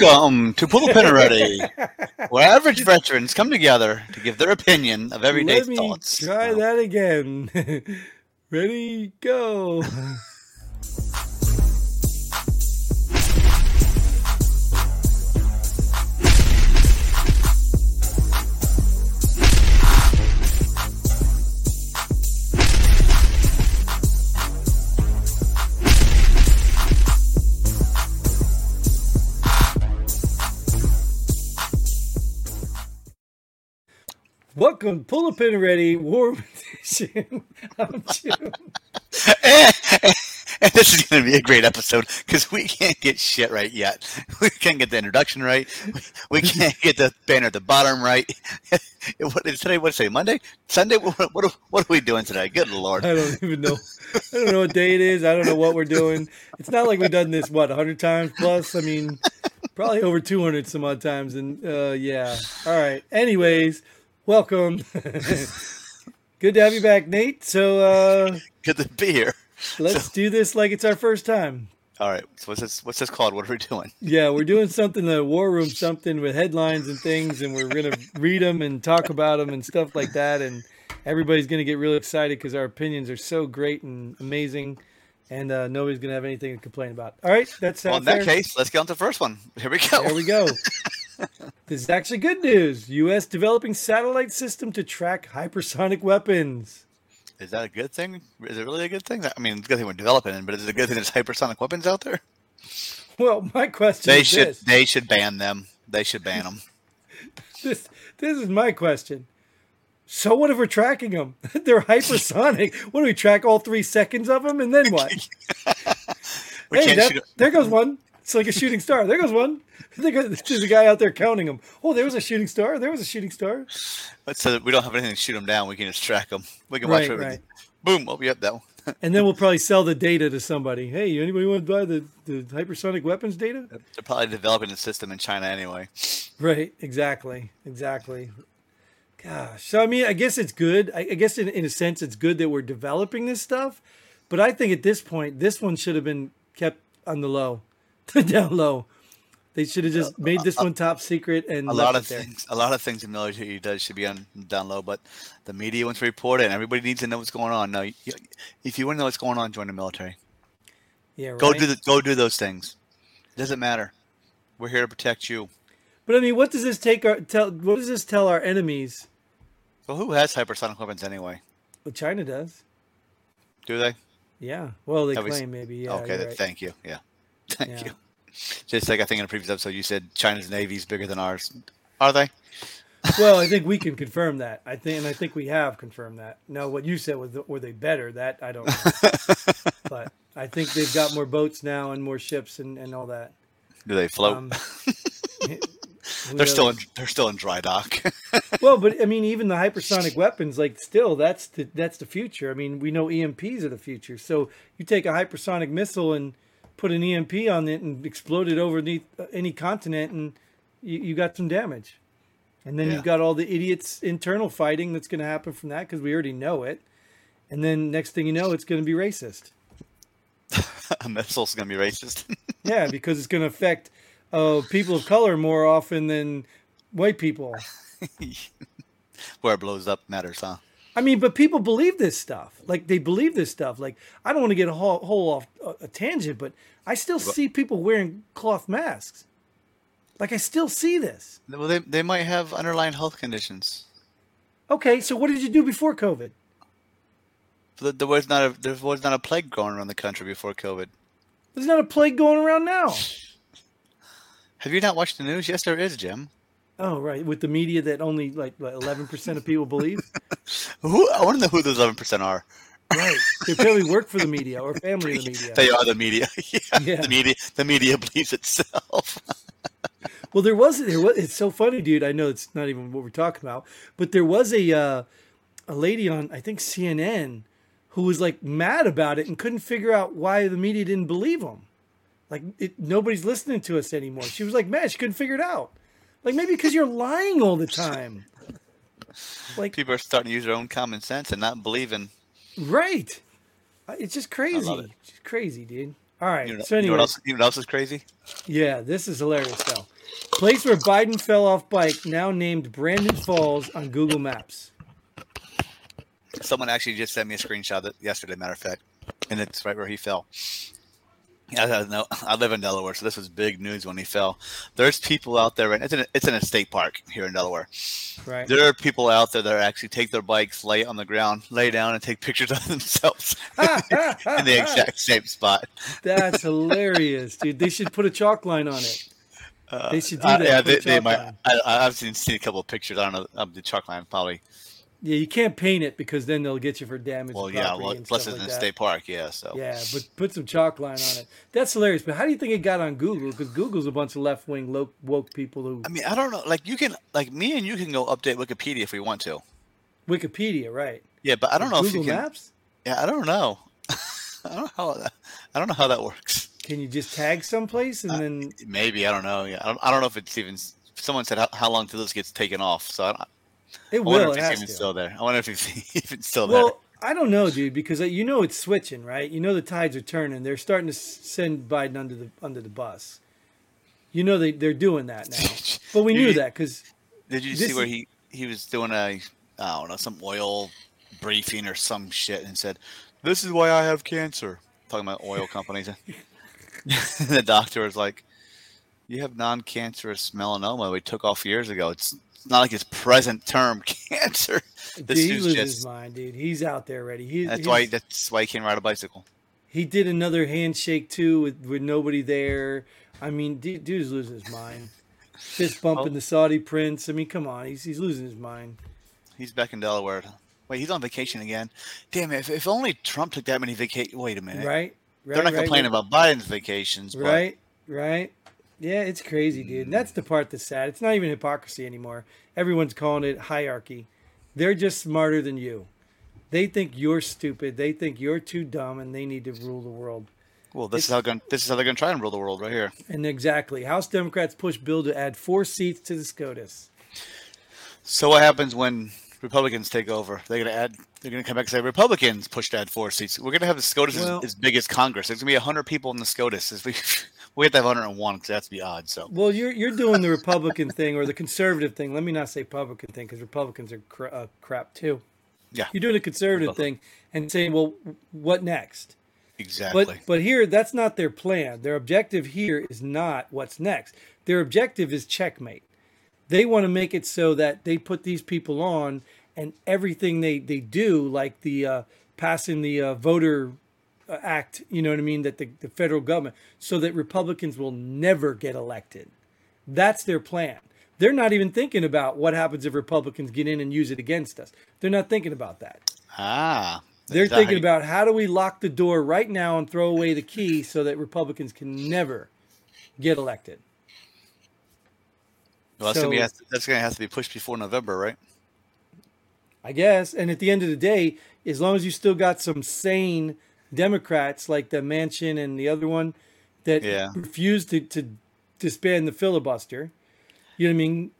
Welcome to Pull the Pin Already, where average veterans come together to give their opinion of everyday Let me thoughts. try that again. Ready, go. Welcome, pull a pin ready, warm edition. I'm Jim. and this is going to be a great episode because we can't get shit right yet. We can't get the introduction right. We can't get the banner at the bottom right. what is today? What say? Monday? Sunday? What, what, what are we doing today? Good lord! I don't even know. I don't know what day it is. I don't know what we're doing. It's not like we've done this what 100 times plus. I mean, probably over 200 some odd times. And uh, yeah. All right. Anyways, welcome. Good to have you back, Nate. So uh, Good to be here. let's do this like it's our first time. All right. So what's this? What's this called? What are we doing? Yeah, we're doing something the war room, something with headlines and things, and we're gonna read them and talk about them and stuff like that. And everybody's gonna get really excited because our opinions are so great and amazing, and uh, nobody's gonna have anything to complain about. All right, that's Well, in that case, let's get on to the first one. Here we go. Here we go. this is actually good news. U.S. developing satellite system to track hypersonic weapons. Is that a good thing? Is it really a good thing? I mean, it's a good thing we're developing it, but is it a good thing there's hypersonic weapons out there? Well, my question They is should. this. They should ban them. They should ban them. this. This is my question. So what if we're tracking them? They're hypersonic. what do we track all three seconds of them, and then what? Hey, that, there goes one. It's like a shooting star. There goes one. There goes- There's a guy out there counting them. Oh, there was a shooting star. There was a shooting star. But so we don't have anything to shoot them down. We can just track them. We can watch Right, everything. right. Boom. Oh, yep. That one. And then we'll probably sell the data to somebody. Hey, anybody want to buy the, the hypersonic weapons data? They're probably developing a system in China anyway. Right. Exactly. Exactly. Gosh. So I mean, I guess it's good. I, I guess in, in a sense, it's good that we're developing this stuff. But I think at this point, this one should have been kept on the low, down low. They should have just made this one top secret and A lot of things. A lot of things the military does should be on down low, but the media wants to report it, and everybody needs to know what's going on. No, you, if you want to know what's going on, join the military. Yeah. Right? Go do the, Go do those things. It doesn't matter. We're here to protect you. But I mean, what does this take our tell? What does this tell our enemies? Well, who has hypersonic weapons anyway? What China does? Do they? Yeah. Well, they Have we claim maybe. Yeah. okay, right. thank you. Yeah, thank Yeah. you. Just like I think in a previous episode, you said China's navy is bigger than ours. Are they? well, I think we can confirm that. I think, and I think we have confirmed that. No, what you said was, were they better? That I don't know. but I think they've got more boats now and more ships and, and all that. Do they float? Um, they're still in, they're still in dry dock. well, but I mean, even the hypersonic weapons, like still, that's the that's the future. I mean, we know EMPs are the future. So you take a hypersonic missile and put an EMP on it and explode it over any continent, and you, you got some damage. And then Yeah. you've got all the idiots internal fighting that's going to happen from that because we already know it. And then next thing you know, it's going to be racist. a missile's gonna be racist. Yeah, because it's going to affect uh, people of color more often than white people. Where it blows up matters, huh? I mean, but people believe this stuff. Like they believe this stuff. Like I don't want to get a whole, whole off a, a tangent, but I still see people wearing cloth masks. Like I still see this. Well, they they might have underlying health conditions. Okay, so what did you do before COVID? There there was not a there was not a plague going around the country before COVID. There's not a plague going around now. Have you not watched the news? Yes, there is, Jim. Oh, right, with the media that only like eleven percent of people believe. Who I want to know who those eleven percent are. Right, they probably work for the media or family of the media. They are the media. yeah, Yeah. The media. The media believes itself. Well, there was there was. It's so funny, dude. I know it's not even what we're talking about, but there was a uh, a lady on I think CNN who was like mad about it and couldn't figure out why the media didn't believe him. Like it, nobody's listening to us anymore. She was like, man, she couldn't figure it out. Like maybe because you're lying all the time. Like People are starting to use their own common sense and not believing. right. It's just crazy. it. It's just crazy, dude. All right. You know, so you know anyway, what else, you know what else is crazy? yeah, this is hilarious though. Place where Biden fell off bike now named Brandon Falls on Google Maps. Someone actually just sent me a screenshot yesterday, matter of fact, and it's right where he fell. I know. I live in Delaware, so this was big news when he fell. There's people out there, and it's in it's in a state park here in Delaware. Right. There are people out there that actually take their bikes, lay on the ground, lay down, and take pictures of themselves in the exact same spot. That's hilarious, dude. They should put a chalk line on it. Uh, They should do uh, that. yeah, they, they might. line. I, I've seen, seen a couple of pictures. I don't know. Um, the chalk line probably. Yeah, you can't paint it because then they'll get you for damage. Well, yeah. Well, and plus it's like in a that. state park. Yeah. So. Yeah, but put some chalk line on it. That's hilarious. But how do you think it got on Google? Because Google's a bunch of left wing woke people who I mean, I don't know. Like you can, like me and you can go update Wikipedia if we want to. Wikipedia, right? Yeah, but I don't know Google if you can. Maps. Yeah, I don't know. I don't know how. That, I don't know how that works. Can you just tag someplace and uh, then? Maybe I don't know. Yeah, I don't, I don't know if it's even. Someone said how, how long till this gets taken off. So I, don't, It I wonder will. if it's even to. still there. I wonder if it's even still there. Well, I don't know, dude, because uh, you know it's switching, right? You know the tides are turning. They're starting to send Biden under the under the bus. You know they they're doing that now, but we knew You- that because Did you see where he he was doing a I don't know some oil briefing or some shit and said, "This is why I have cancer." Talking about oil companies. the doctor was like, "You have non-cancerous melanoma we took off years ago. It's, it's not like it's present term cancer. dude, This he dude's loses his mind, dude. He's out there already. He, that's why that's why he can't ride a bicycle. he did another handshake too with, with nobody there. I mean, dude, dude is losing his mind. Fist oh. bumping Oh. the Saudi prince. I mean, come on, he's he's losing his mind. He's back in Delaware. Wait, he's on vacation again. Damn it! If, if only Trump took that many vacation. Wait a minute. Right? Right. They're not right, complaining right. about Biden's vacations, but Right, right. Yeah, it's crazy, dude. And that's the part that's sad. It's not even hypocrisy anymore. Everyone's calling it hierarchy. They're just smarter than you. They think you're stupid. They think you're too dumb, and they need to rule the world. well, this is how going this is how they're going to try and rule the world right here. And exactly, House Democrats push bill to add four seats to the SCOTUS. So what happens when Republicans take over? They're going to add. They're going to come back and say Republicans pushed to add four seats. We're going to have the SCOTUS as- Well- as, big as Congress. There's going to be hundred people in the SCOTUS. If we we have to have 101 because that's be odd. So Well, you're you're doing the Republican thing or the conservative thing. Let me not say Republican thing because Republicans are cra- uh, crap too. yeah, You're doing a conservative thing and saying, well, what next? exactly. But but here that's not their plan. Their objective here is not what's next. Their objective is checkmate. They want to make it so that they put these people on and everything they they do like the uh, passing the uh, voter act, you know what I mean, that the, the federal government so that Republicans will never get elected. That's their plan. They're not even thinking about what happens if Republicans get in and use it against us. They're not thinking about that. ah, They're thinking about how do we lock the door right now and throw away the key so that Republicans can never get elected. Well, that's going to be that's going to have to be pushed before November, right? I guess. And at the end of the day, as long as you still got some sane Democrats like the Manchin and the other one that Yeah. refuse to, to disband the filibuster, you know what I mean?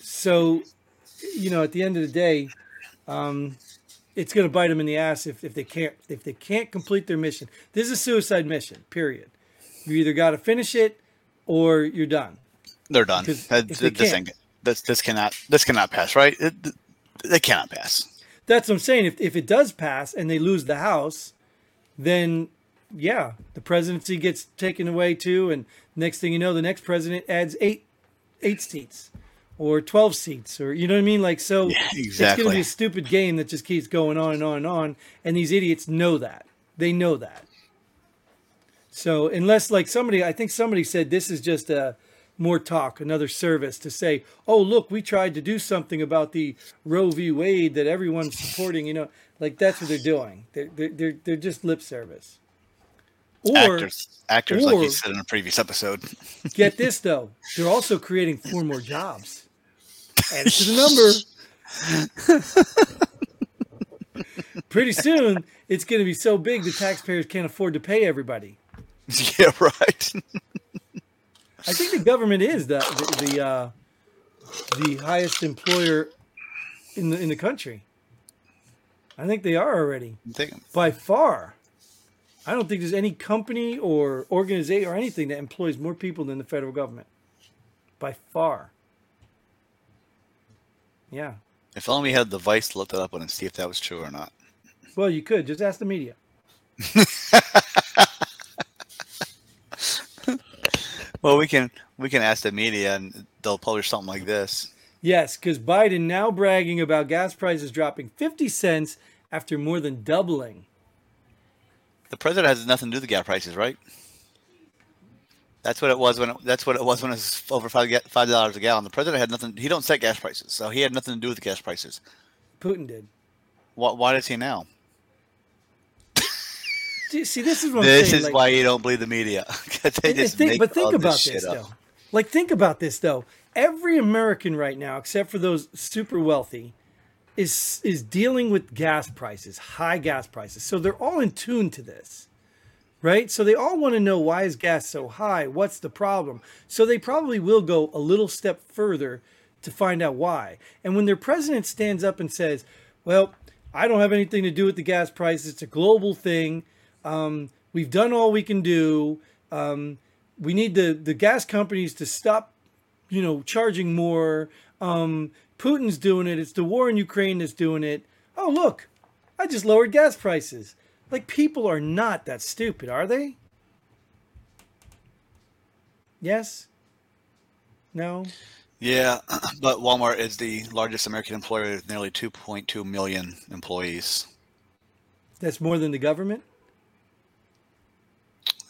So, you know, at the end of the day, um, it's going to bite them in the ass if, if they can't if they can't complete their mission. This is a suicide mission. Period. You either got to finish it or you're done. They're done. That- they this this this cannot this cannot pass, right? It, they cannot pass. That's what I'm saying. If if it does pass and they lose the House, then yeah, the presidency gets taken away too, and next thing you know, the next president adds eight eight seats or twelve seats, or you know what I mean? Like so, Yeah, it's going to be a stupid game that just keeps going on and on and on, and these idiots know that. They know that. So unless like somebody, I think somebody said this is just a more talk, another service to say, oh look, we tried to do something about the Roe v. Wade that everyone's supporting. You know, like that's what they're doing. They're they're they're, just lip service. Or actors, actors, like you said in a previous episode. get this though, they're also creating four more jobs. Add it to the number. Pretty soon, it's going to be so big the taxpayers can't afford to pay everybody. yeah, right. I think the government is the the the, uh, the highest employer in the in the country. I think they are already by far. I don't think there's any company or organization or anything that employs more people than the federal government. By far. Yeah. If only we had the Vice to look that up and see if that was true or not. Well, you could just ask the media. well, we can we can ask the media and they'll publish something like this. Yes, because Biden now bragging about gas prices dropping 50 cents after more than doubling. The president has nothing to do with the gas prices, right? That's what it was when it, that's what it was when it was over five five dollars a gallon. The president had nothing. He don't set gas prices, so he had nothing to do with the gas prices. Putin did. Why, why does he now? See, this is what this saying, is like, why you don't believe the media. they just think, make but think about this, this, though. Like, think about this though. Every American right now, except for those super wealthy, is is dealing with gas prices, high gas prices. So they're all in tune to this, right? So they all want to know why is gas so high? What's the problem? So they probably will go a little step further to find out why. And when their president stands up and says, "Well, I don't have anything to do with the gas prices. It's a global thing. Um, we've done all we can do. Um, we need the the gas companies to stop, you know, charging more. Um, Putin's doing it. It's the war in Ukraine that's doing it. Oh, look, I just lowered gas prices. Like people are not that stupid, are they? Yes. No. Yeah, but Walmart is the largest American employer with nearly 2.2 million employees. That's more than the government.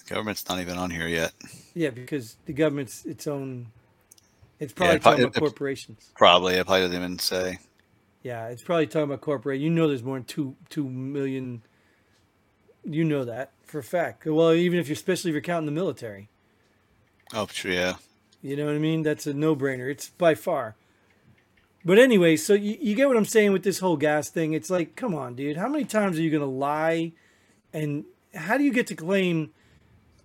Government's not even on here yet. Yeah, because the government's its own. It's probably it probably- talking about it- corporations. Probably, I probably didn't even say. Yeah, it's probably talking about corporate. You know, there's more than two two million. You know that for a fact. Well, even if you're, especially if you're counting the military, Oh, true, yeah. you know what I mean. That's a no brainer. It's by far. But anyway, so you, you get what I'm saying with this whole gas thing. It's like, come on, dude. How many times are you gonna lie? And how do you get to claim?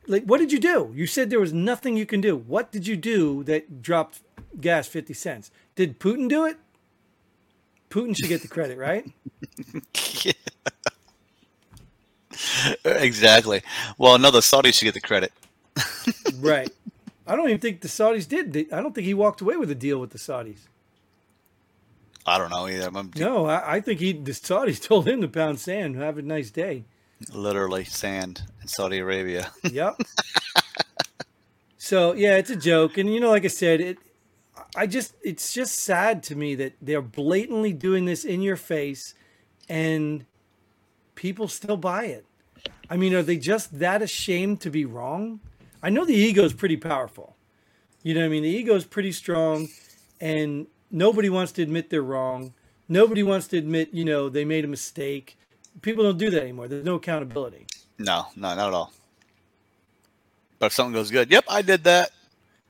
Like, what did you do? You said there was nothing you can do. What did you do that dropped gas fifty cents? Did Putin do it? Putin should get the credit, right? exactly. Well, no, the Saudis should get the credit. Right. I don't even think the Saudis did. I don't think he walked away with a deal with the Saudis. I don't know either. I'm No, I, I think he the Saudis told him to pound sand. Have a nice day. Literally sand in Saudi Arabia. Yep. so yeah, it's a joke, and you know, like I said, it. I just it's just sad to me that they're blatantly doing this in your face, and people still buy it. I mean, are they just that ashamed to be wrong? I know the ego is pretty powerful. You know what I mean? The ego is pretty strong, and nobody wants to admit they're wrong. Nobody wants to admit, you know, they made a mistake. People don't do that anymore. There's no accountability. no, no, not at all. But if something goes good, yep, I did that.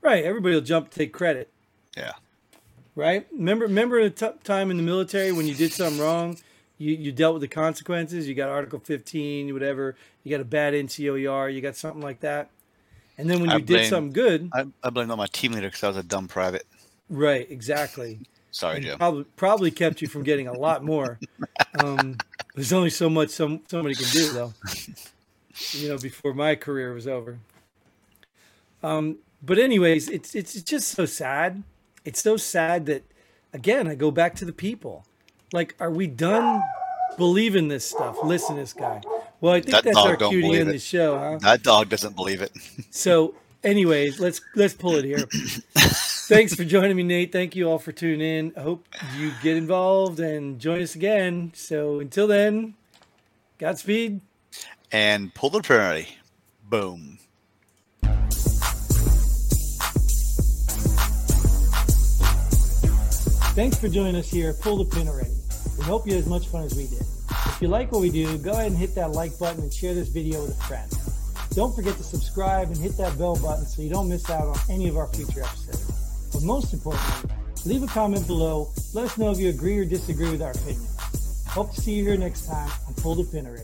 Right. Everybody will jump to take credit. Yeah. Right. Remember, remember a t- time in the military when you did something wrong, you, you dealt with the consequences. You got Article 15, whatever. You got a bad NCOER. You got something like that. And then when I you did blame- something good, I, I blamed on my team leader because I was a dumb private. right? Exactly. Sorry, Jim. Probably probably kept you from getting a lot more. Um, there's only so much some somebody can do though. You know, before my career was over. Um, but anyways, it's it's just so sad. It's so sad that again I go back to the people. Like, are we done believing this stuff? Listen to this guy. Well, I think That that's our cue to end the show, huh? That dog doesn't believe it. So, anyways, let's let's pull it here. Thanks for joining me, Nate. Thank you all for tuning in. I hope you get involved and join us again. So until then, Godspeed. and pull the trinity. Boom. Thanks for joining us here Pull the Pin Already. We hope you had as much fun as we did. If you like what we do, go ahead and hit that like button and share this video with a friend. Don't forget to subscribe and hit that bell button so you don't miss out on any of our future episodes. But most importantly, leave a comment below. Let us know if you agree or disagree with our opinion. Hope to see you here next time on Pull the Pin Already.